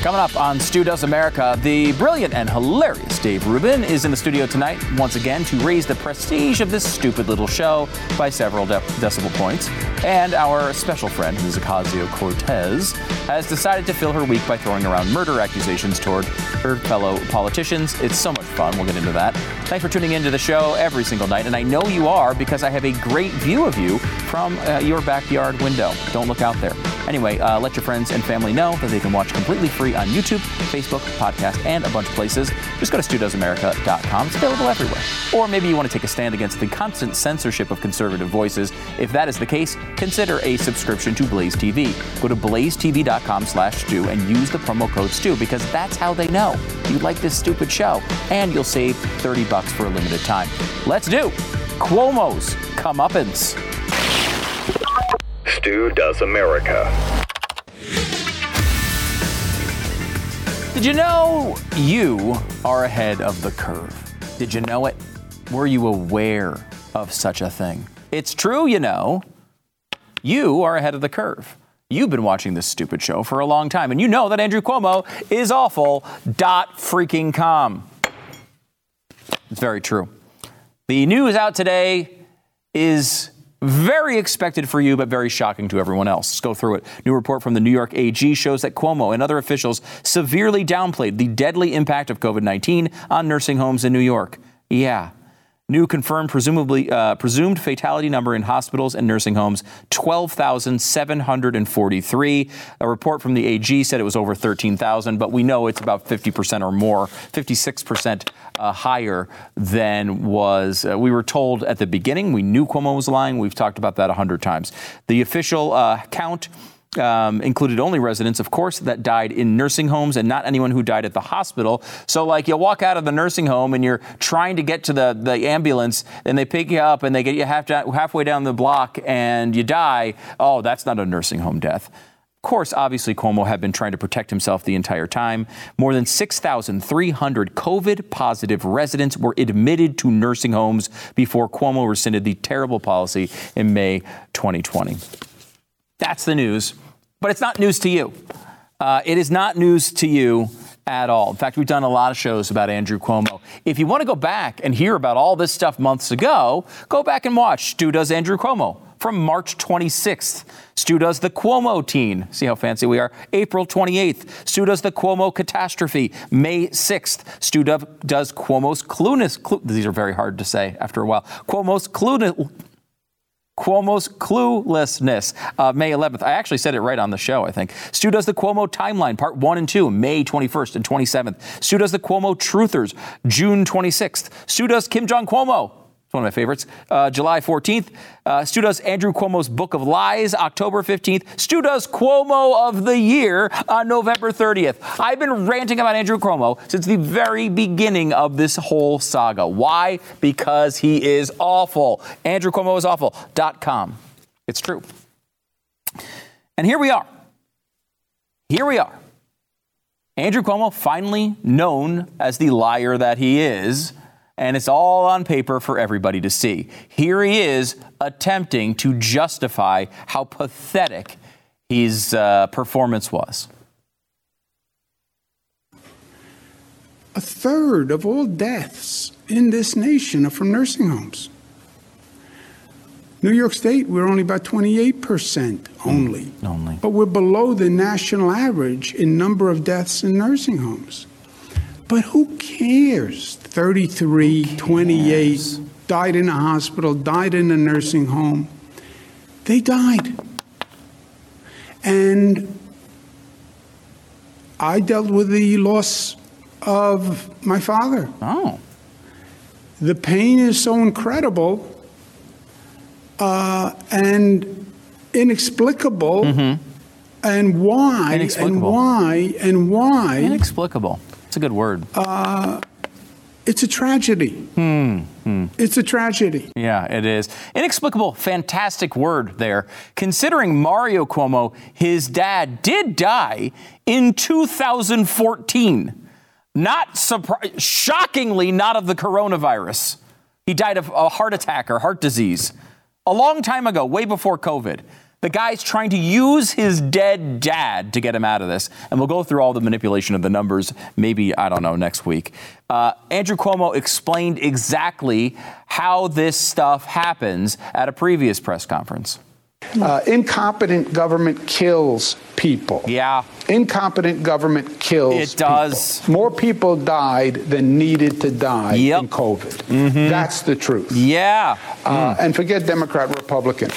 Coming up on Stu Does America, the brilliant and hilarious Dave Rubin is in the studio tonight once again to raise the prestige of this stupid little show by several de- decibel points. And our special friend, Ms. Ocasio Cortez, has decided to fill her week by throwing around murder accusations toward her fellow politicians. It's so much fun. We'll get into that. Thanks for tuning into the show every single night. And I know you are because I have a great view of you from uh, your backyard window. Don't look out there. Anyway, uh, let your friends and family know that they can watch completely free on YouTube, Facebook, podcast, and a bunch of places. Just go to StuDoesAmerica.com. It's available everywhere. Or maybe you want to take a stand against the constant censorship of conservative voices. If that is the case, consider a subscription to Blaze TV. Go to blazetv.com slash Stu and use the promo code Stu because that's how they know you like this stupid show. And you'll save 30 bucks for a limited time. Let's do Cuomo's Comeuppance. Stu Does America. Did you know you are ahead of the curve? Did you know it? Were you aware of such a thing? It's true, you know. You are ahead of the curve. You've been watching this stupid show for a long time, and you know that Andrew Cuomo is awful. Dot freaking com. It's very true. The news out today is very expected for you, but very shocking to everyone else. Let's go through it. New report from the New York AG shows that Cuomo and other officials severely downplayed the deadly impact of COVID 19 on nursing homes in New York. Yeah. New confirmed, presumably uh, presumed fatality number in hospitals and nursing homes: twelve thousand seven hundred and forty-three. A report from the AG said it was over thirteen thousand, but we know it's about fifty percent or more, fifty-six percent uh, higher than was uh, we were told at the beginning. We knew Cuomo was lying. We've talked about that a hundred times. The official uh, count um, included only residents, of course, that died in nursing homes and not anyone who died at the hospital. So, like, you walk out of the nursing home and you're trying to get to the, the ambulance, and they pick you up and they get you half, halfway down the block and you die. Oh, that's not a nursing home death. Of course, obviously, Cuomo had been trying to protect himself the entire time. More than 6,300 COVID positive residents were admitted to nursing homes before Cuomo rescinded the terrible policy in May 2020. That's the news. But it's not news to you. Uh, it is not news to you at all. In fact, we've done a lot of shows about Andrew Cuomo. If you want to go back and hear about all this stuff months ago, go back and watch Stu Does Andrew Cuomo from March 26th. Stu does the Cuomo teen. See how fancy we are? April 28th. Stu does the Cuomo catastrophe. May 6th. Stu does Cuomo's clueless. Clu- these are very hard to say after a while. Cuomo's clueless. Cuomo's cluelessness, uh, May 11th. I actually said it right on the show, I think. Stu does the Cuomo timeline, part one and two, May 21st and 27th. Stu does the Cuomo truthers, June 26th. Stu does Kim Jong Cuomo, it's one of my favorites. Uh, July 14th. Uh, Stu does Andrew Cuomo's Book of Lies, October 15th. Stu does Cuomo of the Year on November 30th. I've been ranting about Andrew Cuomo since the very beginning of this whole saga. Why? Because he is awful. Andrew Cuomo is awful.com. It's true. And here we are. Here we are. Andrew Cuomo, finally known as the liar that he is and it's all on paper for everybody to see. Here he is attempting to justify how pathetic his uh, performance was. A third of all deaths in this nation are from nursing homes. New York State, we're only about 28% only. Mm, only. But we're below the national average in number of deaths in nursing homes. But who cares? 33, who cares? 28, died in a hospital, died in a nursing home. They died. And I dealt with the loss of my father. Oh. The pain is so incredible uh, and inexplicable. Mm-hmm. And why? Inexplicable. And why? And why? Inexplicable. It's a good word. Uh, it's a tragedy. Hmm. Hmm. It's a tragedy. Yeah, it is. Inexplicable, fantastic word there. Considering Mario Cuomo, his dad did die in 2014. Not surpri- shockingly, not of the coronavirus. He died of a heart attack or heart disease a long time ago, way before COVID. The guy's trying to use his dead dad to get him out of this. And we'll go through all the manipulation of the numbers, maybe, I don't know, next week. Uh, Andrew Cuomo explained exactly how this stuff happens at a previous press conference. Uh, incompetent government kills people. Yeah. Incompetent government kills. It does. People. More people died than needed to die yep. in COVID. Mm-hmm. That's the truth. Yeah. Uh, mm. And forget Democrat, Republican.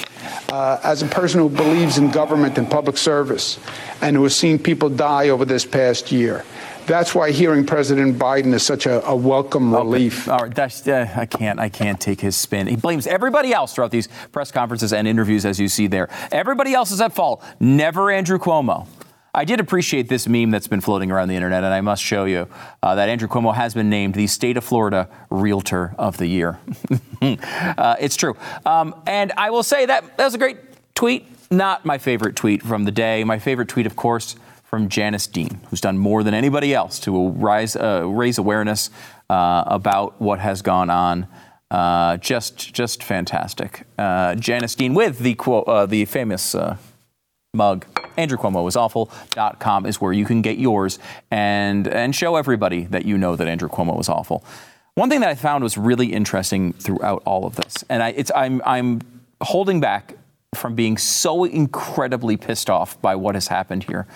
Uh, as a person who believes in government and public service and who has seen people die over this past year, that's why hearing President Biden is such a, a welcome relief. All right, that's, uh, I can't, I can't take his spin. He blames everybody else throughout these press conferences and interviews, as you see there. Everybody else is at fault. Never Andrew Cuomo. I did appreciate this meme that's been floating around the internet, and I must show you uh, that Andrew Cuomo has been named the state of Florida Realtor of the Year. uh, it's true. Um, and I will say that that was a great tweet. Not my favorite tweet from the day. My favorite tweet, of course, from Janice Dean, who's done more than anybody else to rise, uh, raise awareness uh, about what has gone on. Uh, just, just fantastic. Uh, Janice Dean with the quote, uh, the famous uh, mug. Andrew Cuomo is awful.com is where you can get yours and, and show everybody that you know that Andrew Cuomo is awful. One thing that I found was really interesting throughout all of this, and I, it's, I'm, I'm holding back from being so incredibly pissed off by what has happened here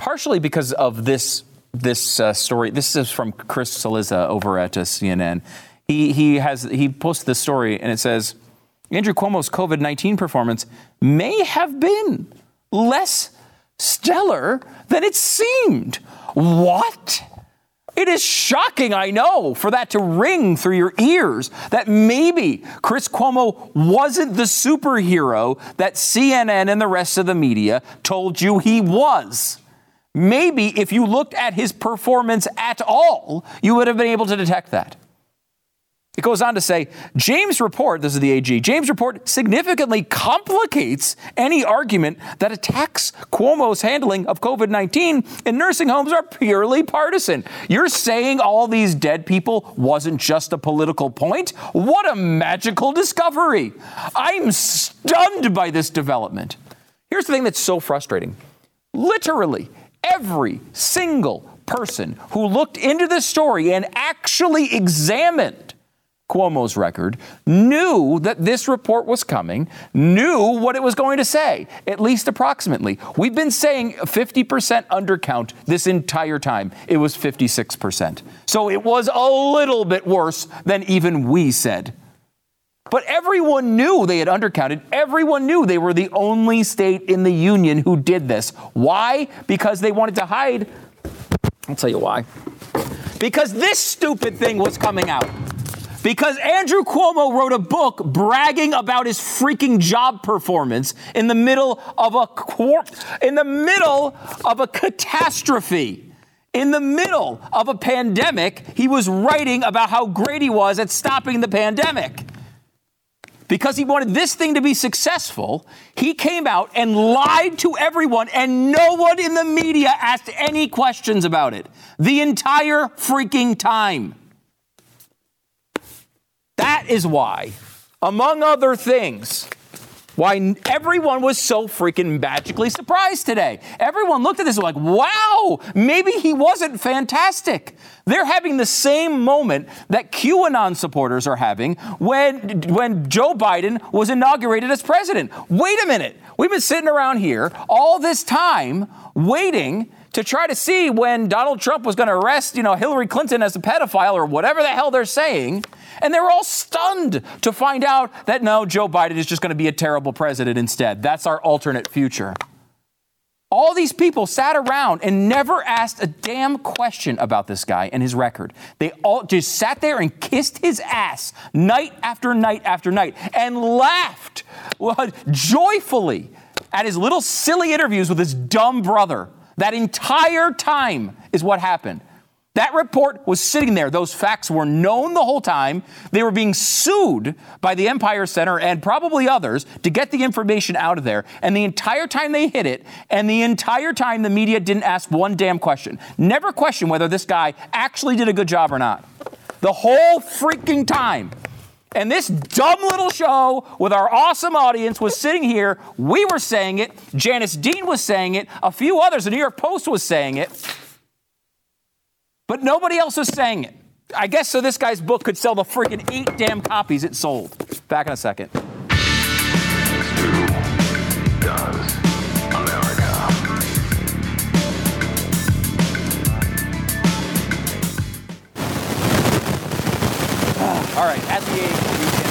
partially because of this this uh, story. This is from Chris Cillizza over at uh, CNN. He he has he posted this story and it says Andrew Cuomo's COVID nineteen performance may have been less stellar than it seemed. What? It is shocking, I know, for that to ring through your ears that maybe Chris Cuomo wasn't the superhero that CNN and the rest of the media told you he was. Maybe if you looked at his performance at all, you would have been able to detect that. It goes on to say James' report, this is the AG, James' report significantly complicates any argument that attacks Cuomo's handling of COVID 19 in nursing homes are purely partisan. You're saying all these dead people wasn't just a political point? What a magical discovery! I'm stunned by this development. Here's the thing that's so frustrating. Literally, every single person who looked into this story and actually examined Cuomo's record knew that this report was coming, knew what it was going to say, at least approximately. We've been saying 50% undercount this entire time. It was 56%. So it was a little bit worse than even we said. But everyone knew they had undercounted. Everyone knew they were the only state in the union who did this. Why? Because they wanted to hide. I'll tell you why. Because this stupid thing was coming out. Because Andrew Cuomo wrote a book bragging about his freaking job performance in the middle of a in the middle of a catastrophe. In the middle of a pandemic, he was writing about how great he was at stopping the pandemic because he wanted this thing to be successful, he came out and lied to everyone, and no one in the media asked any questions about it the entire freaking time. That is why, among other things, why everyone was so freaking magically surprised today. Everyone looked at this like, wow, maybe he wasn't fantastic. They're having the same moment that QAnon supporters are having when, when Joe Biden was inaugurated as president. Wait a minute. We've been sitting around here all this time waiting to try to see when Donald Trump was going to arrest, you know, Hillary Clinton as a pedophile or whatever the hell they're saying. And they were all stunned to find out that no, Joe Biden is just going to be a terrible president instead. That's our alternate future. All these people sat around and never asked a damn question about this guy and his record. They all just sat there and kissed his ass night after night after night and laughed joyfully at his little silly interviews with his dumb brother. That entire time is what happened. That report was sitting there. Those facts were known the whole time. They were being sued by the Empire Center and probably others to get the information out of there. And the entire time they hid it, and the entire time the media didn't ask one damn question. Never question whether this guy actually did a good job or not. The whole freaking time. And this dumb little show with our awesome audience was sitting here. We were saying it. Janice Dean was saying it. A few others, the New York Post was saying it. But nobody else was saying it. I guess so this guy's book could sell the freaking eight damn copies it sold. Back in a second.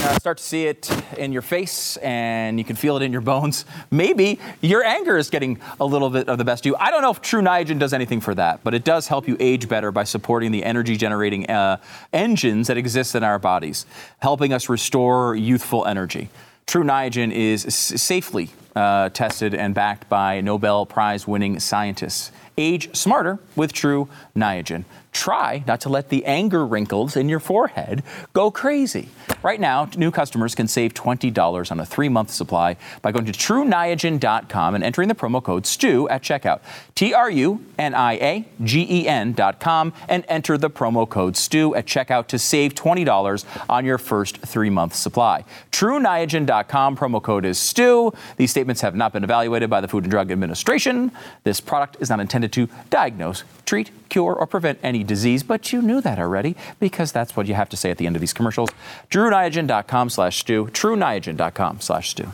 Uh, start to see it in your face and you can feel it in your bones, maybe your anger is getting a little bit of the best of you. I don't know if True Niagen does anything for that, but it does help you age better by supporting the energy generating uh, engines that exist in our bodies, helping us restore youthful energy. True Niagen is s- safely uh, tested and backed by Nobel Prize winning scientists. Age smarter with True Niagen. Try not to let the anger wrinkles in your forehead go crazy. Right now, new customers can save $20 on a three month supply by going to trueniagen.com and entering the promo code STEW at checkout. T R U N I A G E N.com and enter the promo code STEW at checkout to save $20 on your first three month supply. TrueNiagen.com, promo code is STEW. These statements have not been evaluated by the Food and Drug Administration. This product is not intended to diagnose, treat, cure, or prevent any disease, but you knew that already because that's what you have to say at the end of these commercials. TrueNiagen.com slash stew. TrueNiagen.com slash stew.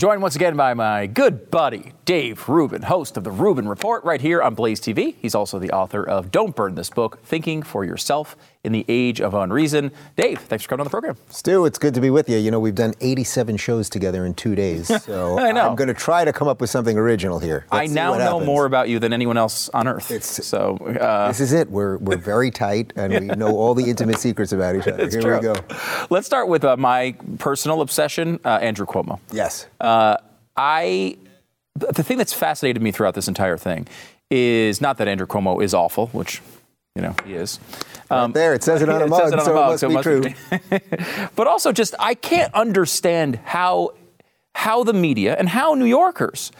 Joined once again by my good buddy, Dave Rubin, host of the Rubin Report right here on Blaze TV. He's also the author of Don't Burn This Book Thinking for Yourself in the Age of Unreason. Dave, thanks for coming on the program. Stu, it's good to be with you. You know, we've done 87 shows together in two days, so I know. I'm going to try to come up with something original here. I Let's see now know happens. more about you than anyone else on earth. It's- so, uh, This is it. We're we're very tight, and we know all the intimate secrets about each other. it's Here true. we go. Let's start with uh, my personal obsession, uh, Andrew Cuomo. Yes. Uh, I, the the thing that's fascinated me throughout this entire thing is not that Andrew Cuomo is awful, which, you know, he is. Um, Right there, it says it on a mug, it on so a it must so be must true. but also just I can't understand how how the media and how New Yorkers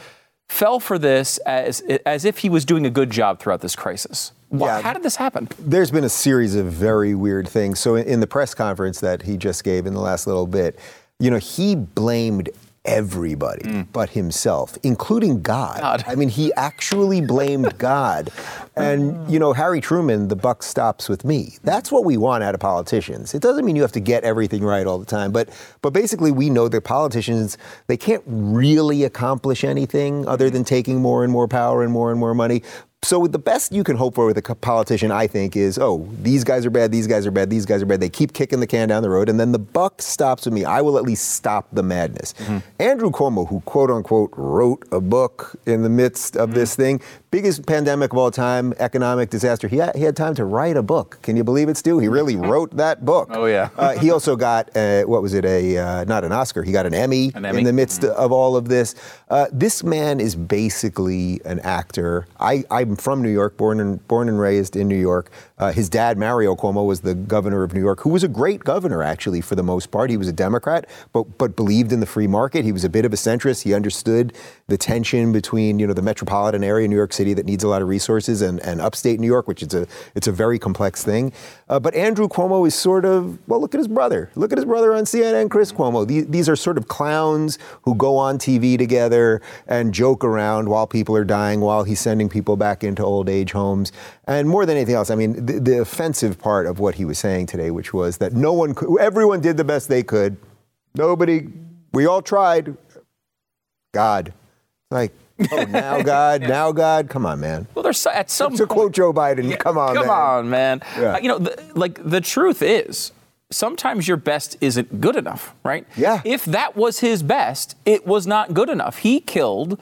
fell for this as as if he was doing a good job throughout this crisis. Why, Yeah. How did this happen? There's been a series of very weird things. So in, in the press conference that he just gave in the last little bit, you know, he blamed everybody but himself, including God. Mm. God. I mean, he actually blamed God. And you know, Harry Truman, the buck stops with me. That's what we want out of politicians. It doesn't mean you have to get everything right all the time, but but basically we know that politicians they can't really accomplish anything other than taking more and more power and more and more money. So the best you can hope for with a politician, I think, is oh, these guys are bad, these guys are bad, these guys are bad. They keep kicking the can down the road, and then the buck stops with me. I will at least stop the madness. Mm-hmm. Andrew Cuomo, who quote unquote wrote a book in the midst of mm-hmm. this thing, biggest pandemic of all time, economic disaster. He had, he had time to write a book. Can you believe it, Stu? He really wrote that book. Oh, yeah. Uh, he also got uh, what was it? A uh, not an Oscar. He got an Emmy, An Emmy? in the midst of all of this. Uh, this man is basically an actor. I, I'm from New York, born and born and raised in New York. Uh, his dad, Mario Cuomo, was the governor of New York, who was a great governor actually for the most part. He was a Democrat, but but believed in the free market. He was a bit of a centrist. He understood the tension between you know the metropolitan area, New York City, that needs a lot of resources, and, and upstate New York, which is a it's a very complex thing. Uh, but Andrew Cuomo is sort of well, look at his brother. Look at his brother on CNN, Chris Cuomo. These, these are sort of clowns who go on TV together and joke around while people are dying, while he's sending people back into old age homes. And more than anything else, I mean, the, the offensive part of what he was saying today, which was that no one, could, everyone did the best they could. Nobody, we all tried. God, like, oh, now God, now God, come on, man. Well, there's so- at some To point. quote Joe Biden, come on, come man. on, man. Yeah. Uh, you know, the, like the truth is, sometimes your best isn't good enough, right? Yeah. If that was his best, it was not good enough. He killed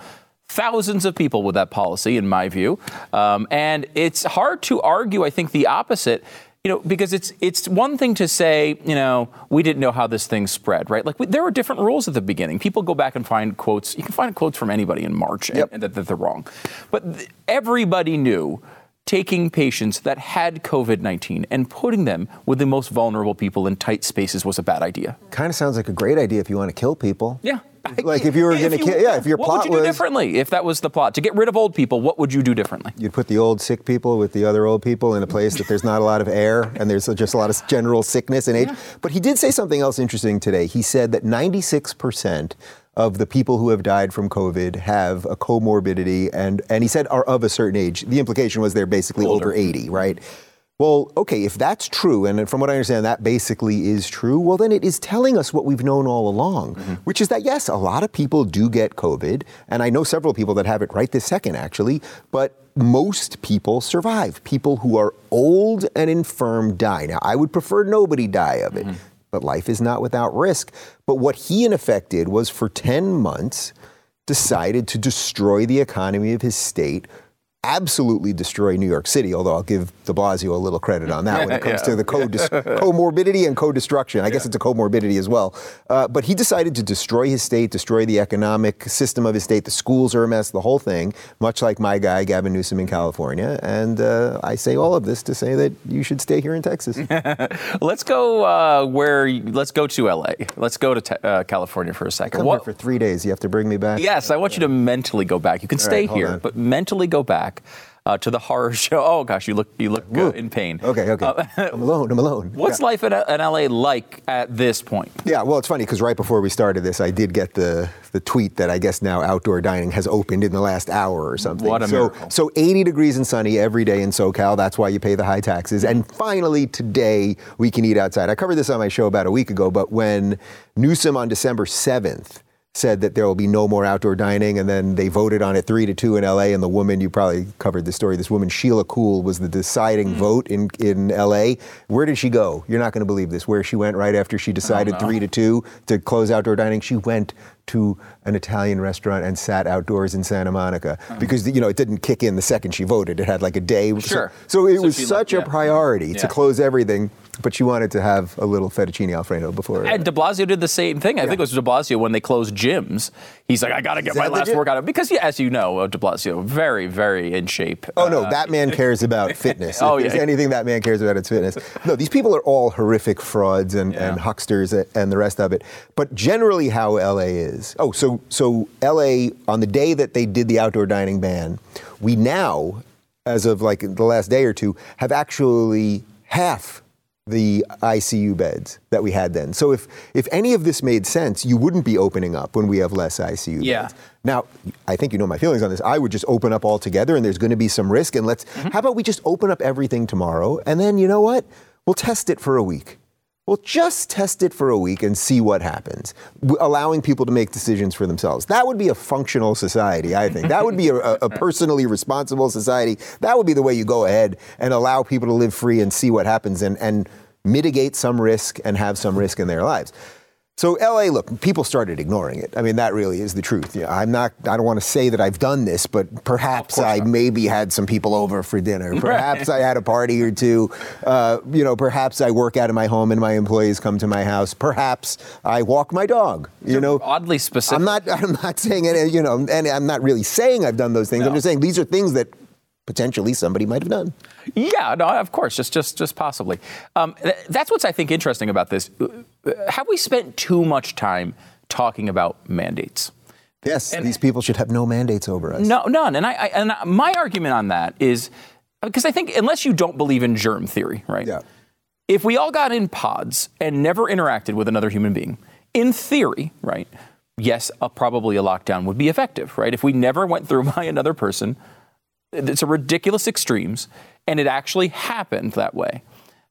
thousands of people with that policy, in my view, um, and it's hard to argue. I think the opposite. You know, because it's it's one thing to say, you know, we didn't know how this thing spread, right? Like we, there were different rules at the beginning. People go back and find quotes. You can find quotes from anybody in March, and- Yep. and, that, that they're wrong. But th- everybody knew taking patients that had COVID 19 and putting them with the most vulnerable people in tight spaces was a bad idea. Kind of sounds like a great idea if you want to kill people. Yeah. Like if you were going to kill, yeah, if your plot was what plot would you do was differently if that was the plot? To get rid of old people, what would you do differently? you'd put the old sick people with the other old people in a place that there's not a lot of air and there's just a lot of general sickness and age. But he did say something else interesting today. He said that 96% of the people who have died from COVID have a comorbidity and and he said are of a certain age. The implication was they're basically Older. over 80, right? Well, okay, if that's true, and from what I understand, that basically is true, well, then it is telling us what we've known all along, mm-hmm. which is that, yes, a lot of people do get COVID, and I know several people that have it right this second, actually, but most people survive. People who are old and infirm die. Now, I would prefer nobody die of it, mm-hmm. But life is not without risk. But what he, in effect, did was for 10 months, decided to destroy the economy of his state, absolutely destroy New York City, although I'll give de Blasio a little credit on that when it comes Yeah. to the co- dis- comorbidity and co-destruction. I guess it's a comorbidity as well. Uh, but he decided to destroy his state, destroy the economic system of his state. The schools are a mess, the whole thing, much like my guy, Gavin Newsom in California. And uh, I say all of this to say that you should stay here in Texas. Let's go uh, where. Let's go to LA. Let's go to te- uh, California for a second. Come What- here for three days. You have to bring me back. Yes, I want you to mentally go back. You can stay right, here, on. but mentally go back uh, to the horror show. Oh gosh, you look you look uh, in pain. Okay, okay. Uh, I'm alone. I'm alone. what's Yeah. life in, in LA like at this point? Yeah, well, it's funny because right before we started this, I did get the the tweet that I guess now outdoor dining has opened in the last hour or something. What a so, miracle. So 80 degrees and sunny every day in SoCal. That's why you pay the high taxes. And finally, today we can eat outside. I covered this on my show about a week ago, but when Newsom on December 7th said that there will be no more outdoor dining, and then they voted on it three to two in LA. And the woman, you probably covered the story, this woman, Sheila Kuehl, was the deciding mm-hmm. vote in, in LA. Where did she go? You're not going to believe this. Where she went right after she oh, decided three to two to close outdoor dining, she went to an Italian restaurant and sat outdoors in Santa Monica uh-huh. because you know it didn't kick in the second she voted. It had like a day. So- Sure. So, it So was such a yeah. priority to close everything, but she wanted to have a little fettuccine alfredo before. And De Blasio did the same thing. I think it was De Blasio when they closed gyms. He's like, I got to get my last legit? workout in. because, yeah, as you know, uh, De Blasio very, very in shape. Oh no, Uh, that man cares about fitness. Oh, if there's yeah. anything that man cares about, it's fitness. No, these people are all horrific frauds and, and hucksters and the rest of it. But generally, how LA is. Oh, so so LA on the day that they did the outdoor dining ban, we now, as of like the last day or two, have actually half the ICU beds that we had then. So if if any of this made sense, you wouldn't be opening up when we have less ICU Yeah. beds. Now, I think you know my feelings on this. I would just open up altogether and there's going to be some risk and let's Mm-hmm. how about we just open up everything tomorrow and then you know what? We'll test it for a week. We'll just test it for a week and see what happens, allowing people to make decisions for themselves. That would be a functional society, I think. That would be a, a- personally responsible society. That would be the way you go ahead and allow people to live free and see what happens and, and mitigate some risk and have some risk in their lives. So LA, look, people started ignoring it. I mean, that really is the truth. Yeah, I'm not. I don't want to say that I've done this, but perhaps I maybe had some people over for dinner. Perhaps I had a party or two. Uh, you know, perhaps I work out of my home and my employees come to my house. Perhaps I walk my dog. You know, oddly specific. I'm not. I'm not saying any. You know, and I'm not really saying I've done those things. I'm just saying these are things that potentially somebody might have done. Yeah, no, of course, just just just possibly. Um, th- that's what's I think interesting about this. Uh, Have we spent too much time talking about mandates? Yes, and, these people should have no mandates over us. No, none. And I, I and my argument on that is because I think unless you don't believe in germ theory, right? Yeah. If we all got in pods and never interacted with another human being, in theory, right? Yes, a, probably a lockdown would be effective, right? If we never went through by another person, it's a ridiculous extremes, and it actually happened that way.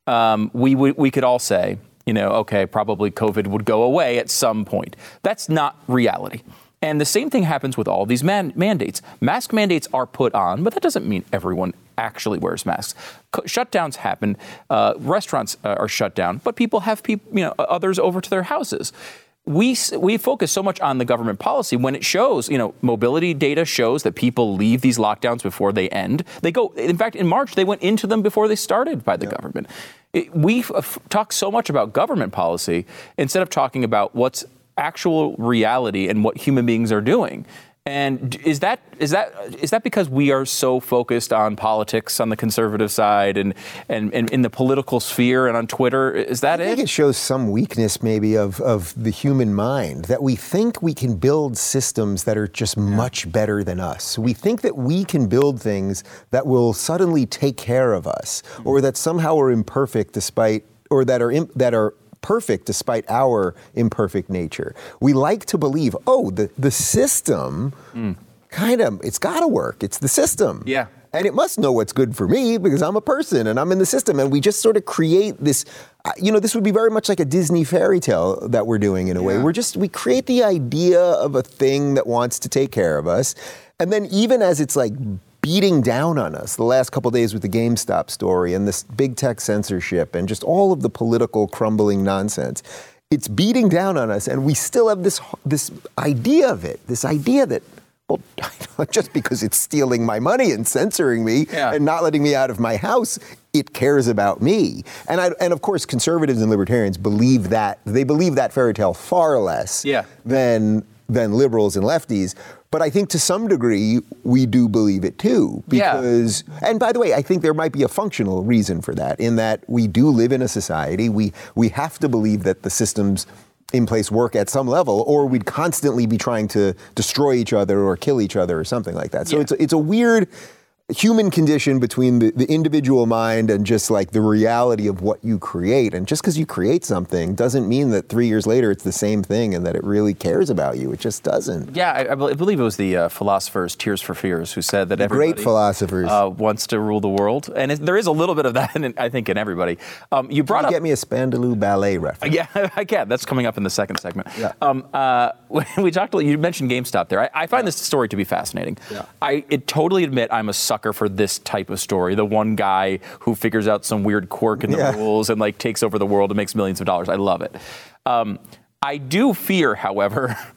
Um, we would we could all say, you know, okay, probably COVID would go away at some point. That's not reality. And the same thing happens with all these man- mandates. Mask mandates are put on, but that doesn't mean everyone actually wears masks. Shutdowns happen. Uh, restaurants uh, are shut down, but people have people, you know, others over to their houses we we focus so much on the government policy when it shows, you know, mobility data shows that people leave these lockdowns before they end. They go, in fact, in March they went into them before they started by the government. It, we f- talk so much about government policy instead of talking about what's actual reality and what human beings are doing. And is that is that is that because we are so focused on politics on the conservative side and and, and in the political sphere and on Twitter? Is that it I think it? shows some weakness, maybe, of, of the human mind that we think we can build systems that are just much better than us. We think that we can build things that will suddenly take care of us, hmm. or that somehow are imperfect despite, or that are im- that are perfect despite our imperfect nature. We like to believe, oh, the the system kind of it's got to work. It's the system. Yeah. And it must know what's good for me because I'm a person and I'm in the system. And we just sort of create this, uh, you know, this would be very much like a Disney fairy tale that we're doing in a way. We're just, we create the idea of a thing that wants to take care of us. And then even as it's like beating down on us the last couple days with the GameStop story and this big tech censorship and just all of the political crumbling nonsense, it's beating down on us. And we still have this, this idea of it, this idea that, well, just because it's stealing my money and censoring me Yeah. and not letting me out of my house, it cares about me. And I, and of course, conservatives and libertarians believe that they believe that fairy tale far less Yeah. than than liberals and lefties. But I think to some degree we do believe it too. Yeah. Because and by the way, I think there might be a functional reason for that, in that we do live in a society. We we have to believe that the systems in place work at some level, or we'd constantly be trying to destroy each other or kill each other or something like that. So Yeah. it's it's a weird human condition between the, the individual mind and just like the reality of what you create. And just because you create something doesn't mean that three years later it's the same thing and that it really cares about you. It just doesn't. Yeah, I, I believe it was the uh, philosophers Tears for Fears who said that everybody Great philosophers. uh, wants to rule the world, and it, there is a little bit of that, in, I think, in everybody. Um, you brought Can up get me a Spandau Ballet reference? Yeah, I can. That's coming up in the second segment. Yeah. Um, uh, when we talked. You mentioned GameStop there. I, I find this story to be fascinating. Yeah. I it totally admit I'm a sucker for this type of story. The one guy who figures out some weird quirk in the Yeah. rules and like takes over the world and makes millions of dollars. I love it. Um, I do fear, however.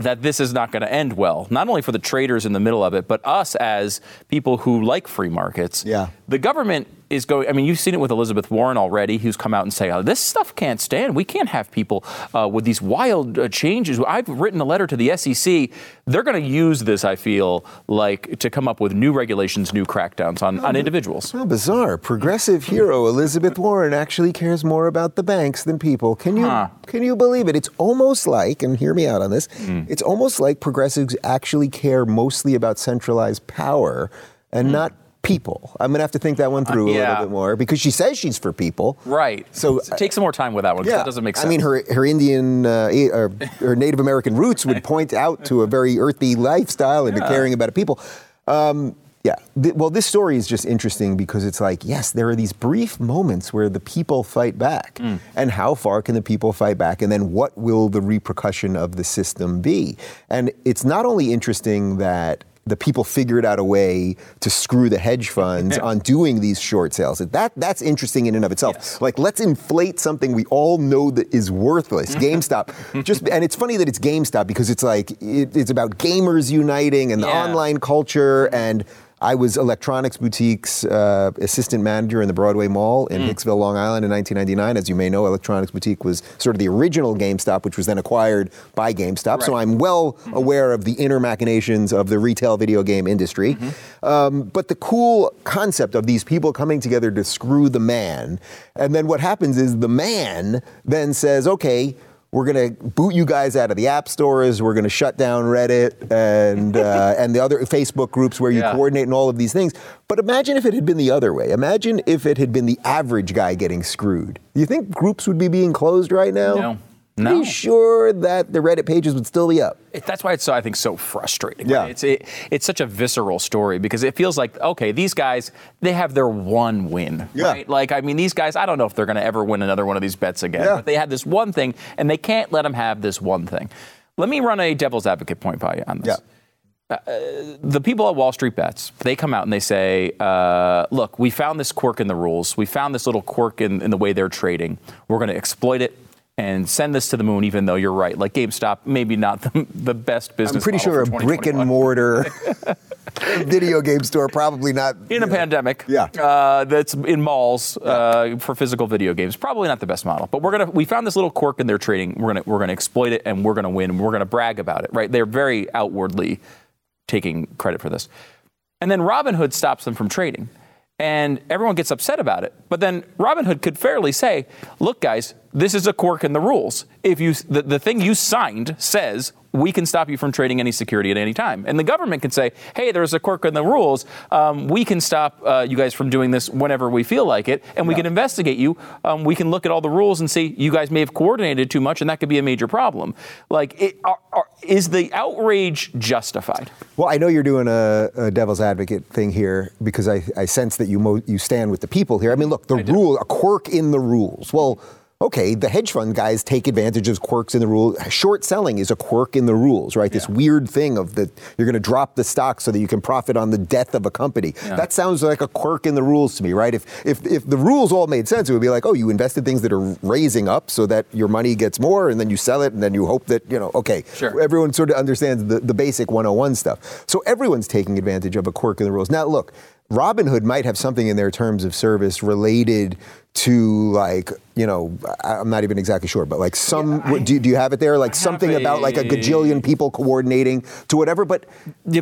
That this is not going to end well, not only for the traders in the middle of it, but us as people who like free markets. Yeah. The government is going. I mean, you've seen it with Elizabeth Warren already, who's come out and say, oh, "This stuff can't stand. We can't have people uh, with these wild uh, changes." I've written a letter to the SEC. They're going to use this. I feel like to come up with new regulations, new crackdowns on, on individuals. How bizarre. Progressive hero Elizabeth Warren actually cares more about the banks than people. Can you Huh. can you believe it? It's almost like, and hear me out on this, Hmm. it's almost like progressives actually care mostly about centralized power and not people. I'm gonna have to think that one through a Hmm. yeah. little bit more because she says she's for people. Right. So, take some more time with that one. 'cause that doesn't make sense. I mean, her her Indian uh, or her Native American roots would point out to a very earthy lifestyle and to caring about people. Um, yeah. Well, this story is just interesting because it's like, yes, there are these brief moments where the people fight back, Hmm. and how far can the people fight back, and then what will the repercussion of the system be? And it's not only interesting that the people figured out a way to screw the hedge funds on doing these short sales. That that's interesting in and of itself. Yes. Like let's inflate something we all know that is worthless. Mm-hmm. GameStop. Just and it's funny that it's GameStop because it's like it, it's about gamers uniting and the Yeah. online culture and I was Electronics Boutique's uh, assistant manager in the Broadway Mall in Hicksville, Long Island in 1999. As you may know, Electronics Boutique was sort of the original GameStop, which was then acquired by GameStop. So I'm well aware of the inner machinations of the retail video game industry. Um, but the cool concept of these people coming together to screw the man, and then what happens is the man then says, okay. We're gonna boot you guys out of the app stores. We're gonna shut down Reddit and uh, and the other Facebook groups where you Yeah. coordinate and all of these things. But imagine if it had been the other way. Imagine if it had been the average guy getting screwed. Do you think groups would be being closed right now? No. Pretty No. sure that the Reddit pages would still be up. It- that's why it's so I think so frustrating. Yeah. right? It's it, it's such a visceral story because it feels like okay, these guys they have their one win, Yeah. right? Like I mean, these guys I don't know if they're going to ever win another one of these bets again, Yeah. but they had this one thing and they can't let them have this one thing. Let me run a devil's advocate point by you on this. Yeah. The people at Wall Street Bets, they come out and they say, uh, look, we found this quirk in the rules. We found this little quirk in, in the way they're trading. We're going to exploit it and send this to the moon, even though you're right. Like GameStop, maybe not the, the best business I'm pretty sure a brick and mortar video game store, probably not. in a pandemic. Yeah. Uh, that's in malls uh, for physical video games. Probably not the best model, but we're gonna. We found this little quirk in their trading. We're gonna we're gonna exploit it and we're gonna win. and We're gonna brag about it. Right? They're very outwardly taking credit for this, and then Robinhood stops them from trading. And everyone gets upset about it. But then Robinhood could fairly say, look, guys, this is a quirk in the rules. If you the, the thing you signed says we can stop you from trading any security at any time. And the government can say, hey, there's a quirk in the rules. Um, we can stop uh, you guys from doing this whenever we feel like it, and we can investigate you. Um, we can look at all the rules and see you guys may have coordinated too much, and that could be a major problem. Like, it, are, are, is the outrage justified? Well, I know you're doing a, a devil's advocate thing here because I, I sense that you mo- you stand with the people here. I mean, look, the rule, a quirk in the rules. Well, okay, the hedge fund guys take advantage of quirks in the rule. Short selling is a quirk in the rules, right? This weird thing of that you're going to drop the stock so that you can profit on the death of a company. That sounds like a quirk in the rules to me, right? If if if the rules all made sense, it would be like, oh, you invested things that are raising up so that your money gets more, and then you sell it, and then you hope that you know, okay, Sure. everyone sort of understands the, the basic 101 stuff. So everyone's taking advantage of a quirk in the rules. Now, look, Robinhood might have something in their terms of service related to like, you know, I- I'm not even exactly sure, but like some, what- do, do you have it there? Like have something about like a a- gajillion people coordinating to whatever, but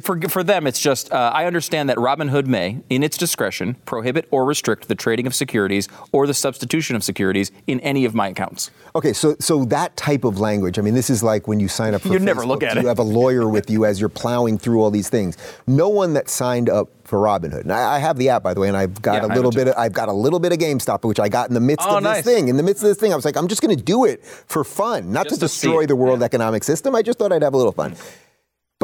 For, for them, it's just uh, I understand that Robinhood may, in its discretion, prohibit or restrict the trading of securities or the substitution of securities in any of my accounts. Okay, so so that type of language. I mean, this is like when you sign up for You'd never look Facebook, at You it. have a lawyer with you as you're plowing through all these things. No one that signed up for Robinhood. And I, I have the app, by the way, and I've got Yeah, a little bit. Of, I've got a little bit of GameStop, which I got in the midst Oh, of nice. this thing. In the midst of this thing, I was like, I'm just going to do it for fun, not Just to to destroy it, the world yeah. economic system. I just thought I'd have a little fun.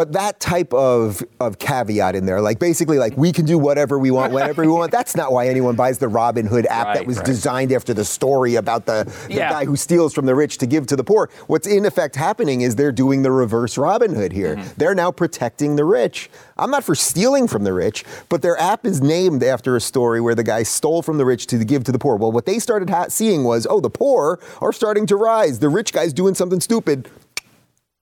But that type of, of caveat in there, like basically like we can do whatever we want, whenever we want, that's not why anyone buys the Robinhood app that was right. designed after the story about the, the Yeah. guy who steals from the rich to give to the poor. What's in effect happening is they're doing the reverse Robin Hood here. Mm-hmm. They're now protecting the rich. I'm not for stealing from the rich, but their app is named after a story where the guy stole from the rich to give to the poor. Well, what they started ha- seeing was, oh, the poor are starting to rise. The rich guy's doing something stupid.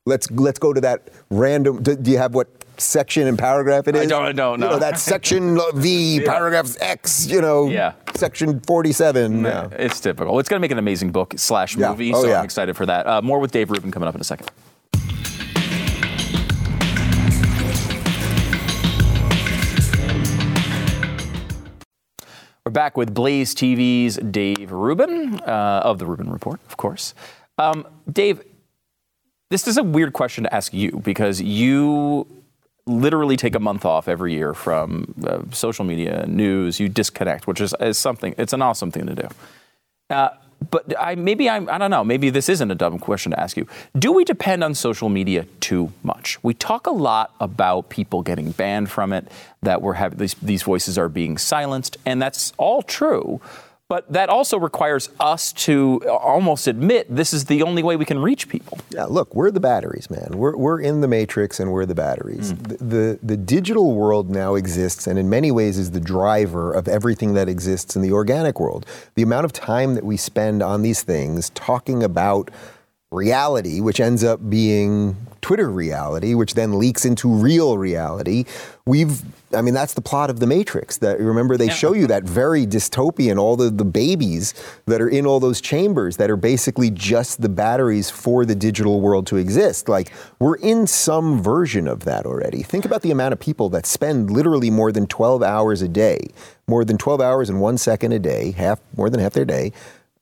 Let's let's go to that random. Do, do you have what section and paragraph it is? I don't- I don't You know know. that section V, paragraphs X. You know, Yeah. section forty-seven. Yeah. It's typical. It's going to make an amazing book slash Yeah. movie, Oh, so yeah. I'm excited for that. Uh, more with Dave Rubin coming up in a second. We're back with Blaze TV's Dave Rubin uh, of the Rubin Report, of course. Um, Dave, this is a weird question to ask you because you literally take a month off every year from uh, social media, news. You disconnect, which is, is something. It's an awesome thing to do. Uh, but I maybe I'm, I don't know. Maybe this isn't a dumb question to ask you. Do we depend on social media too much? We talk a lot about people getting banned from it, that we're having these, these voices are being silenced, and that's all true. But that also requires us to almost admit this is the only way we can reach people. Yeah, look, we're the batteries, man. We're, we're in the matrix and we're the batteries. Mm. The, the, the digital world now exists and in many ways is the driver of everything that exists in the organic world. The amount of time that we spend on these things talking about reality, which ends up being Twitter reality, which then leaks into real reality. We've, I mean, that's the plot of The Matrix. That remember they show you that very dystopian, all the, the babies that are in all those chambers that are basically just the batteries for the digital world to exist. Like we're in some version of that already. Think about the amount of people that spend literally more than 12 hours a day, more than 12 hours and one second a day, half more than half their day,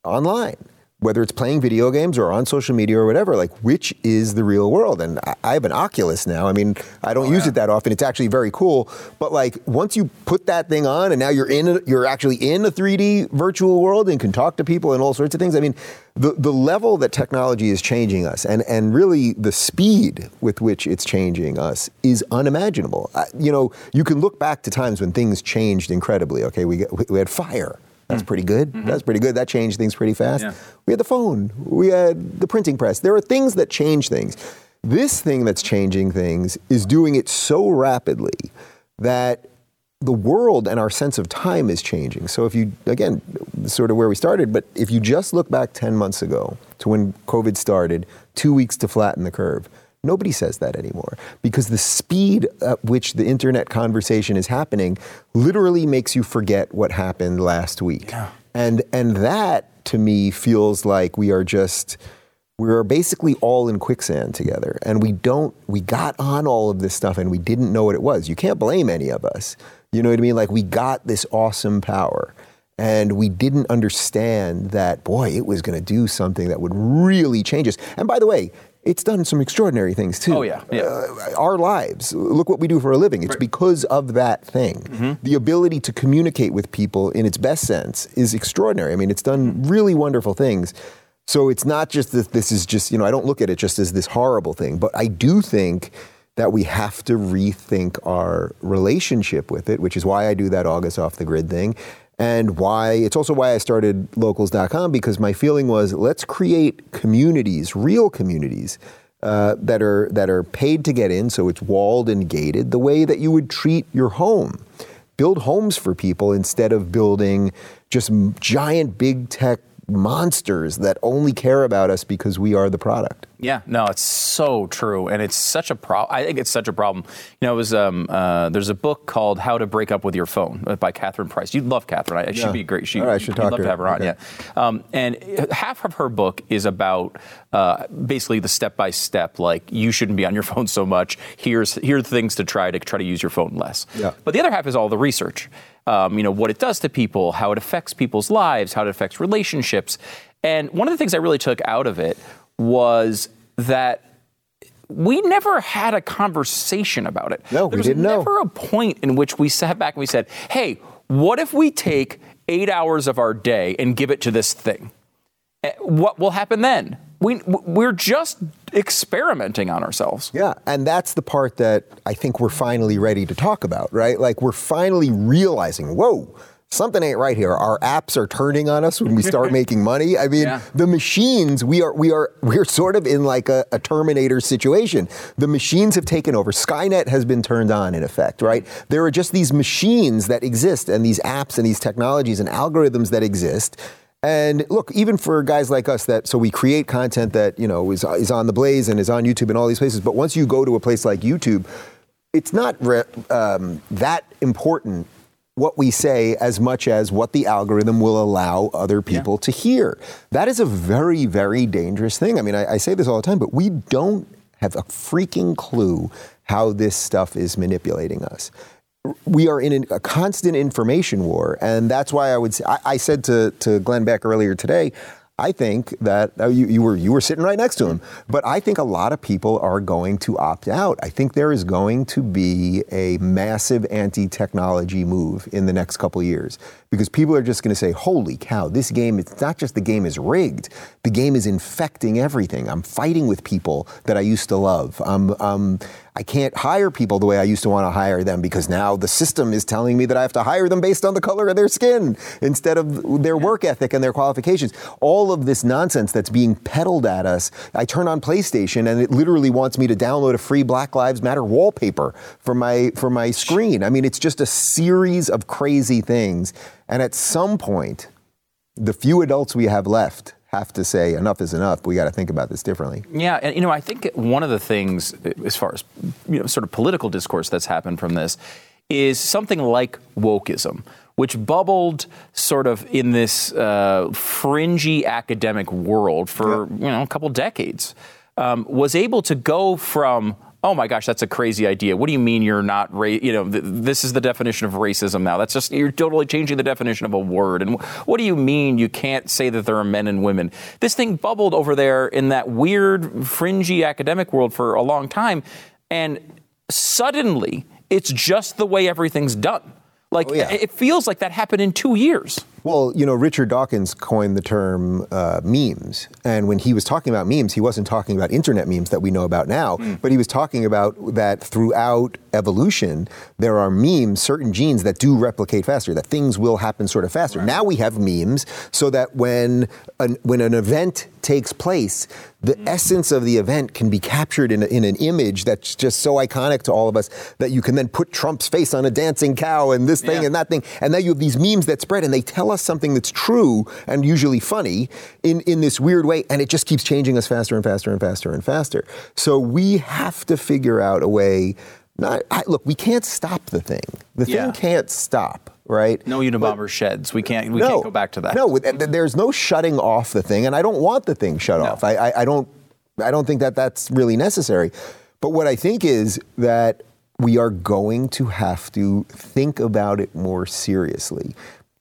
online whether it's playing video games or on social media or whatever, like which is the real world? And I, have an Oculus now. I mean, I don't oh, use it that often. It's actually very cool. But like once you put that thing on and now you're in, a, you're actually in a 3D virtual world and can talk to people and all sorts of things. I mean, the, the level that technology is changing us and, and really the speed with which it's changing us is unimaginable. I, you know, you can look back to times when things changed incredibly. Okay, we, we had fire. That's mm. pretty good. Mm-hmm. That's pretty good. That changed things pretty fast. Yeah. We had the phone. We had the printing press. There are things that change things. This thing that's changing things is doing it so rapidly that the world and our sense of time is changing. So if you again, sort of where we started, but if you just look back 10 months ago to when COVID started, 2 weeks to flatten the curve. Nobody says that anymore because the speed at which the internet conversation is happening literally makes you forget what happened last week. And and that to me feels like we are just we are basically all in quicksand together and we don't we got on all of this stuff and we didn't know what it was. You can't blame any of us. You know what I mean? Like we got this awesome power and we didn't understand that boy it was going to do something that would really change us. And by the way, it's done some extraordinary things too. Oh, yeah, yeah. Uh, our lives. Look what we do for a living. It's because of that thing. Mm-hmm. The ability to communicate with people in its best sense is extraordinary. I mean, it's done Mm-hmm. really wonderful things. So it's not just that this is just, you know, I don't look at it just as this horrible thing, but I do think that we have to rethink our relationship with it, which is why I do that August off the grid thing. And why it's also why I started locals.com because my feeling was let's create communities, real communities uh, that are that are paid to get in, so it's walled and gated, the way that you would treat your home. Build homes for people instead of building just giant big tech monsters that only care about us because we are the product. Yeah, no, it's so true, and it's such a problem. I think it's such a problem. You know, it was um, uh, there's a book called "How to Break Up with Your Phone" uh, by Catherine Price. You'd love Catherine. I, Yeah. She'd be great. She, All right, I should talk love to to her. have her on. Okay. Yeah, um, and half of her book is about uh, basically the step by step. Like you shouldn't be on your phone so much. Here's here are things to try to try to use your phone less. Yeah. But the other half is all the research. Um, you know what it does to people, how it affects people's lives, how it affects relationships. And one of the things I really took out of it was that we never had a conversation about it. No, there we was didn't know. There was never a point in which we sat back and we said, "Hey, what if we take eight hours of our day and give it to this thing? Eh, What will happen then? We we're just experimenting on ourselves." Yeah, and that's the part that I think we're finally ready to talk about, right? Like we're finally realizing, whoa, something ain't right here. Our apps are turning on us when we start making money. I mean, Yeah. the machines, we are we are we're sort of in like a, a Terminator situation. The machines have taken over. Skynet has been turned on in effect, right? There are just these machines that exist and these apps and these technologies and algorithms that exist. And look, even for guys like us that so we create content that, you know, is is on the blaze and is on YouTube and all these places, but once you go to a place like YouTube, it's not re- um, that important what we say as much as what the algorithm will allow other people to hear. That is a very, very dangerous thing. I mean, I, I say this all the time, but we don't have a freaking clue how this stuff is manipulating us. We are in a constant information war, and that's why I would say, I, I said to, to Glenn Beck earlier today, I think that uh, you, you were you were sitting right next to him, but I think a lot of people are going to opt out. I think there is going to be a massive anti-technology move in the next couple years because people are just going to say, "Holy cow! This game! It's not just the game is rigged. The game is infecting everything. I'm fighting with people that I used to love. I'm, um, I can't hire people the way I used to want to hire them because now the system is telling me that I have to hire them based on the color of their skin instead of their work ethic and their qualifications. All of this nonsense that's being peddled at us. I turn on PlayStation and it literally wants me to download a free Black Lives Matter wallpaper for my for my screen. I mean, it's just a series of crazy things. And at some point, the few adults we have left have to say enough is enough. We got to think about this differently. Yeah, and you know, I think one of the things, as far as you know, sort of political discourse that's happened from this, is something like wokeism, which bubbled sort of in this uh, fringy academic world for you know a couple decades, um, was able to go from. Oh my gosh, that's a crazy idea. What do you mean you're not ra- You know, th- this is the definition of racism now. That's just you're totally changing the definition of a word. And wh- what do you mean you can't say that there are men and women? This thing bubbled over there in that weird, fringy academic world for a long time, and suddenly it's just the way everything's done. Like Oh, yeah. it feels like that happened in two years. Well, you know, Richard Dawkins coined the term uh, memes. And when he was talking about memes, he wasn't talking about internet memes that we know about now, but he was talking about that throughout evolution, there are memes, certain genes that do replicate faster, that things will happen sort of faster. Now we have memes so that when an, when an event takes place, the essence of the event can be captured in, a, in an image that's just so iconic to all of us that you can then put Trump's face on a dancing cow and this thing Yeah. and that thing. And now you have these memes that spread and they tell us us something that's true and usually funny in, in this weird way, and it just keeps changing us faster and faster and faster and faster. So we have to figure out a way. Not, I, look, we can't stop the thing. The Yeah. thing can't stop, right? No Unabomber sheds. We can't. We no, can't go back to that. No, there's no shutting off the thing, and I don't want the thing shut off. I, I, I don't. I don't think that that's really necessary. But what I think is that we are going to have to think about it more seriously.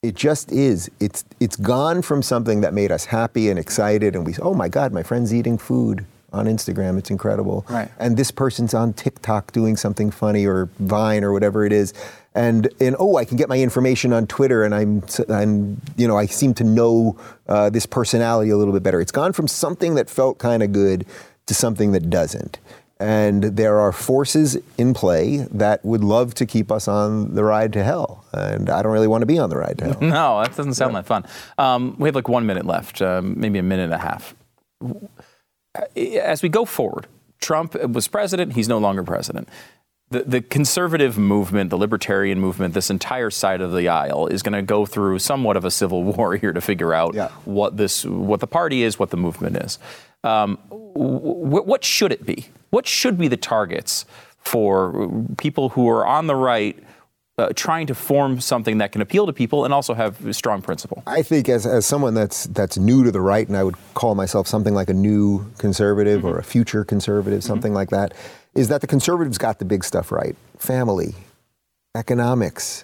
It just is. It's it's gone from something that made us happy and excited, and we oh my God, my friend's eating food on Instagram. It's incredible. Right. And this person's on TikTok doing something funny or Vine or whatever it is. And, and oh, I can get my information on Twitter, and I'm, and you know, I seem to know uh, this personality a little bit better. It's gone from something that felt kind of good to something that doesn't. And there are forces in play that would love to keep us on the ride to hell. And I don't really want to be on the ride to hell. No, that doesn't sound that fun. Um, we have like one minute left, um, maybe a minute and a half. As we go forward, Trump was president. He's no longer president. The, the conservative movement, the libertarian movement, this entire side of the aisle is going to go through somewhat of a civil war here to figure out Yeah. what this, what the party is, what the movement is. Um, wh- what should it be? What should be the targets for people who are on the right, uh, trying to form something that can appeal to people and also have strong principle? I think as, as someone that's that's new to the right, and I would call myself something like a new conservative or a future conservative, something like that, is that the conservatives got the big stuff right: family, economics,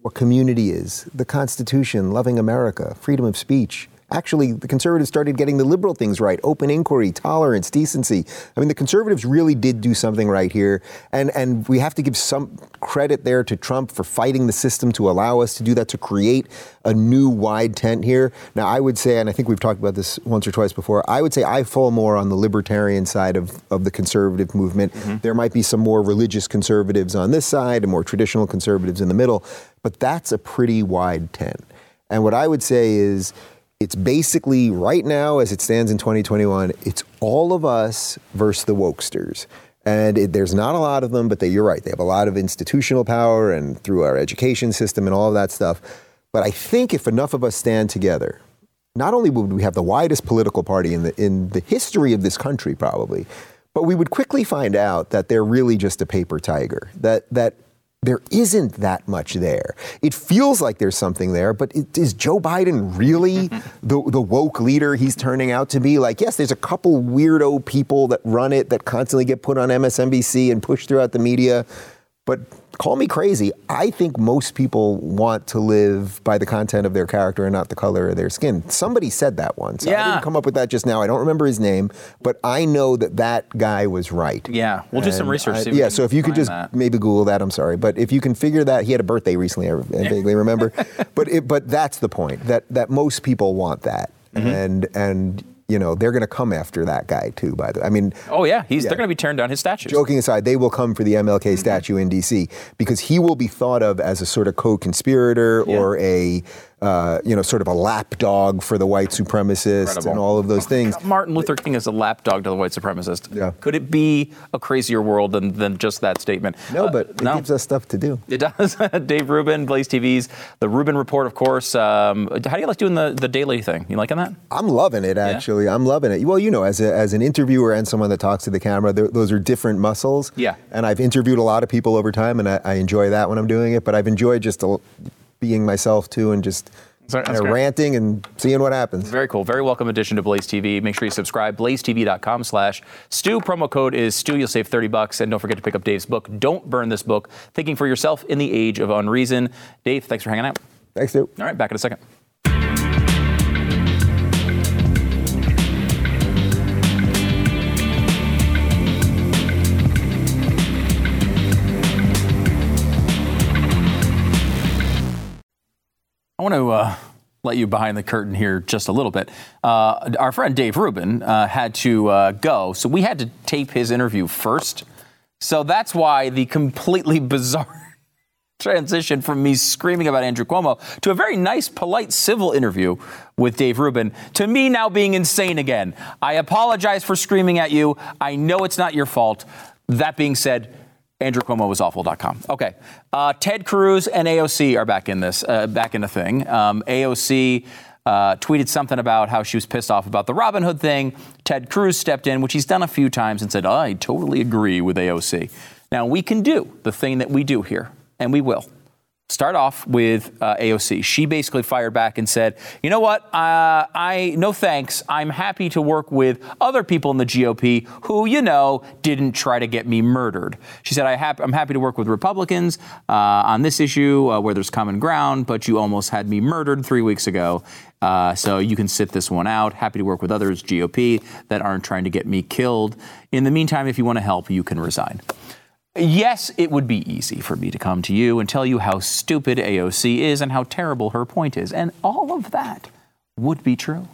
what community is, the Constitution, loving America, freedom of speech. Actually, the conservatives started getting the liberal things right open inquiry, tolerance, decency. I mean, the conservatives really did do something right here. And, and we have to give some credit there to Trump for fighting the system to allow us to do that, to create a new wide tent here. Now, I would say, and I think we've talked about this once or twice before, I would say I fall more on the libertarian side of, of the conservative movement. Mm-hmm. There might be some more religious conservatives on this side and more traditional conservatives in the middle, but that's a pretty wide tent. And what I would say is, it's basically right now, as it stands in 2021, it's all of us versus the wokesters. And it, there's not a lot of them, but they, you're right. They have a lot of institutional power and through our education system and all of that stuff. But I think if enough of us stand together, not only would we have the widest political party in the, in the history of this country, probably, but we would quickly find out that they're really just a paper tiger. That, that there isn't that much there. It feels like there's something there, but it, is Joe Biden really the, the woke leader he's turning out to be? Like, yes, there's a couple weirdo people that run it that constantly get put on MSNBC and pushed throughout the media, but call me crazy. I think most people want to live by the content of their character and not the color of their skin. Somebody said that once. Yeah. I didn't come up with that just now. I don't remember his name, but I know that that guy was right. Yeah, we'll do some research. I- see if we yeah, so if you could just that. maybe Google that, I'm sorry, but if you can figure that, he had a birthday recently. I I vaguely remember, but it, but that's the point that that most people want that, Mm-hmm. and and you know they're going to come after that guy too. By the way, I mean. Oh yeah, he's Yeah. they're going to be tearing down his statue. Joking aside, they will come for the Mm-hmm. MLK statue in D.C. because he will be thought of as a sort of co-conspirator Yeah. or a, uh, you know, sort of a lapdog for the white supremacists Incredible. and all of those things. Martin Luther King is a lapdog to the white supremacist. Yeah. Could it be a crazier world than, than just that statement? No, Uh, but it no. gives us stuff to do. It does. Dave Rubin, Blaze TV's The Rubin Report, of course. Um, how do you like doing the, the daily thing? You liking that? I'm loving it, actually. I'm loving it. Well, you know, as, a, as an interviewer and someone that talks to the camera, those are different muscles. Yeah. And I've interviewed a lot of people over time, and I, I enjoy that when I'm doing it. But I've enjoyed just a, being myself too, and just you know, great. ranting and seeing what happens. Very cool. Very welcome addition to Blaze TV. Make sure you subscribe. BlazeTV.com slash Stu. Promo code is Stu. You'll save 30 bucks. And don't forget to pick up Dave's book, Don't Burn This Book, Thinking for Yourself in the Age of Unreason. Dave, thanks for hanging out. Thanks, dude. All right, back in a second. I want to uh, let you behind the curtain here just a little bit. Uh, our friend Dave Rubin uh, had to uh, go, so we had to tape his interview first. So that's why the completely bizarre transition from me screaming about Andrew Cuomo to a very nice, polite, civil interview with Dave Rubin to me now being insane again. I apologize for screaming at you. I know it's not your fault. That being said, AndrewCuomoWasAwful.com. Okay. Uh, Ted Cruz and AOC are back in this, uh, back in the thing. Um, AOC uh, tweeted something about how she was pissed off about the Robinhood thing. Ted Cruz stepped in, which he's done a few times, and said, I totally agree with AOC. Now, we can do the thing that we do here, and we will. Start off with uh, AOC. She basically fired back and said, "You know what? Uh, I no thanks. I'm happy to work with other people in the GOP who, you know, didn't try to get me murdered." She said, I "I'm happy to work with Republicans uh, on this issue uh, where there's common ground, but you almost had me murdered three weeks ago." Uh, so you can sit this one out. Happy to work with others, GOP, that aren't trying to get me killed. In the meantime, if you want to help, you can resign. Yes, it would be easy for me to come to you and tell you how stupid AOC is and how terrible her point is. And all of that would be true.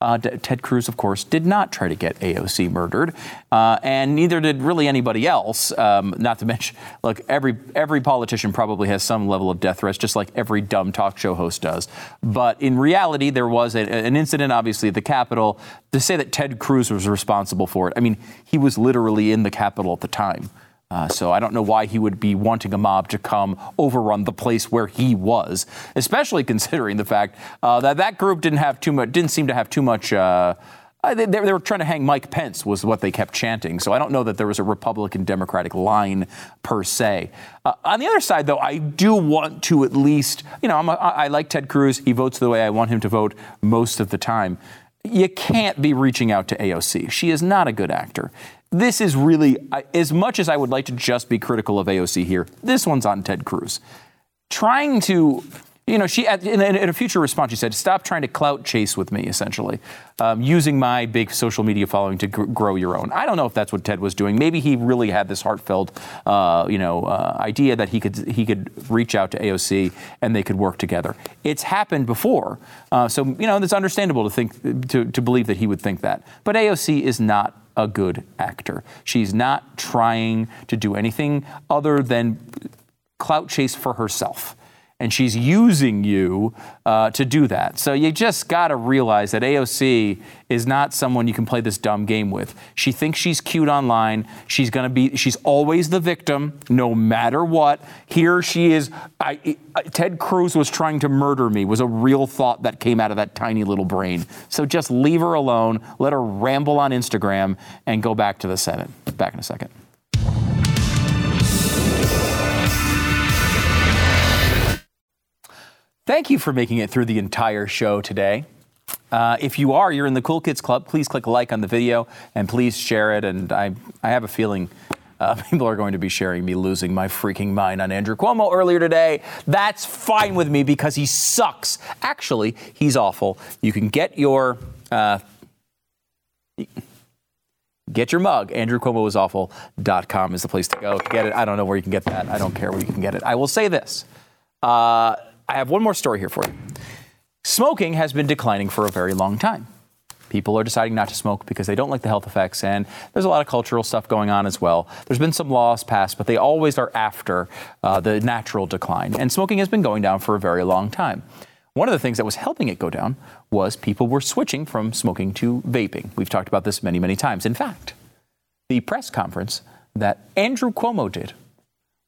Uh, D- Ted Cruz, of course, did not try to get AOC murdered, uh, and neither did really anybody else. Um, not to mention, look, every every politician probably has some level of death threats, just like every dumb talk show host does. But in reality, there was a, an incident, obviously, at the Capitol. To say that Ted Cruz was responsible for it, I mean, he was literally in the Capitol at the time. Uh, so I don't know why he would be wanting a mob to come overrun the place where he was, especially considering the fact uh, that that group didn't have too much, didn't seem to have too much. Uh, uh, they, they were trying to hang Mike Pence, was what they kept chanting. So I don't know that there was a Republican Democratic line per se. Uh, on the other side, though, I do want to at least, you know, a, I like Ted Cruz. He votes the way I want him to vote most of the time. You can't be reaching out to AOC. She is not a good actor this is really, as much as I would like to just be critical of AOC here, this one's on Ted Cruz. Trying to, you know, she, in a, future response, she said, stop trying to clout chase with me, essentially, um, using my big social media following to gr- grow your own. I don't know if that's what Ted was doing. Maybe he really had this heartfelt, uh, you know, uh, idea that he could, he could reach out to AOC and they could work together. It's happened before. Uh, so, you know, it's understandable to think, to, to believe that he would think that. But AOC is not a good actor. She's not trying to do anything other than clout chase for herself. And she's using you uh, to do that. So you just got to realize that AOC is not someone you can play this dumb game with. She thinks she's cute online. She's going to be, she's always the victim, no matter what. Here she is. I, I, Ted Cruz was trying to murder me, was a real thought that came out of that tiny little brain. So just leave her alone, let her ramble on Instagram, and go back to the Senate. Back in a second. Thank you for making it through the entire show today. Uh, if you are, you're in the Cool Kids Club, please click like on the video and please share it. And I, I have a feeling uh, people are going to be sharing me losing my freaking mind on Andrew Cuomo earlier today. That's fine with me because he sucks. Actually, he's awful. You can get your. Uh, Get your mug. AndrewCuomoIsAwful.com is the place to go get it. I don't know where you can get that. I don't care where you can get it. I will say this. Uh, I have one more story here for you. Smoking has been declining for a very long time. People are deciding not to smoke because they don't like the health effects, and there's a lot of cultural stuff going on as well. There's been some laws passed, but they always are after uh, the natural decline. And smoking has been going down for a very long time. One of the things that was helping it go down was people were switching from smoking to vaping. We've talked about this many, many times. In fact, the press conference that Andrew Cuomo did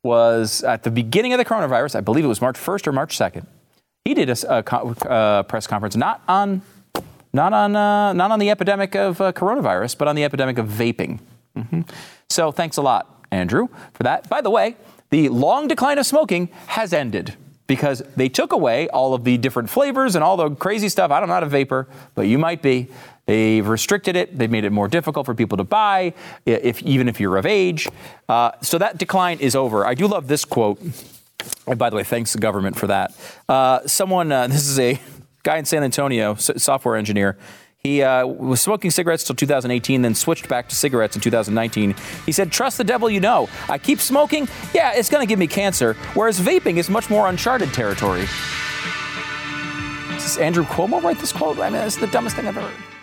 was at the beginning of the coronavirus. I believe it was March 1st or March 2nd. He did a, a, a press conference not on not on uh, not on the epidemic of uh, coronavirus, but on the epidemic of vaping. Mm-hmm. So thanks a lot, Andrew, for that. By the way, the long decline of smoking has ended because they took away all of the different flavors and all the crazy stuff. I'm not a vapor, but you might be. They've restricted it. They've made it more difficult for people to buy, if, even if you're of age. Uh, so that decline is over. I do love this quote. And by the way, thanks the government for that. Uh, someone, uh, this is a guy in San Antonio, software engineer. He uh, was smoking cigarettes till 2018, then switched back to cigarettes in 2019. He said, Trust the devil you know. I keep smoking, yeah, it's going to give me cancer, whereas vaping is much more uncharted territory. Does Andrew Cuomo write this quote? I mean, it's the dumbest thing I've ever heard.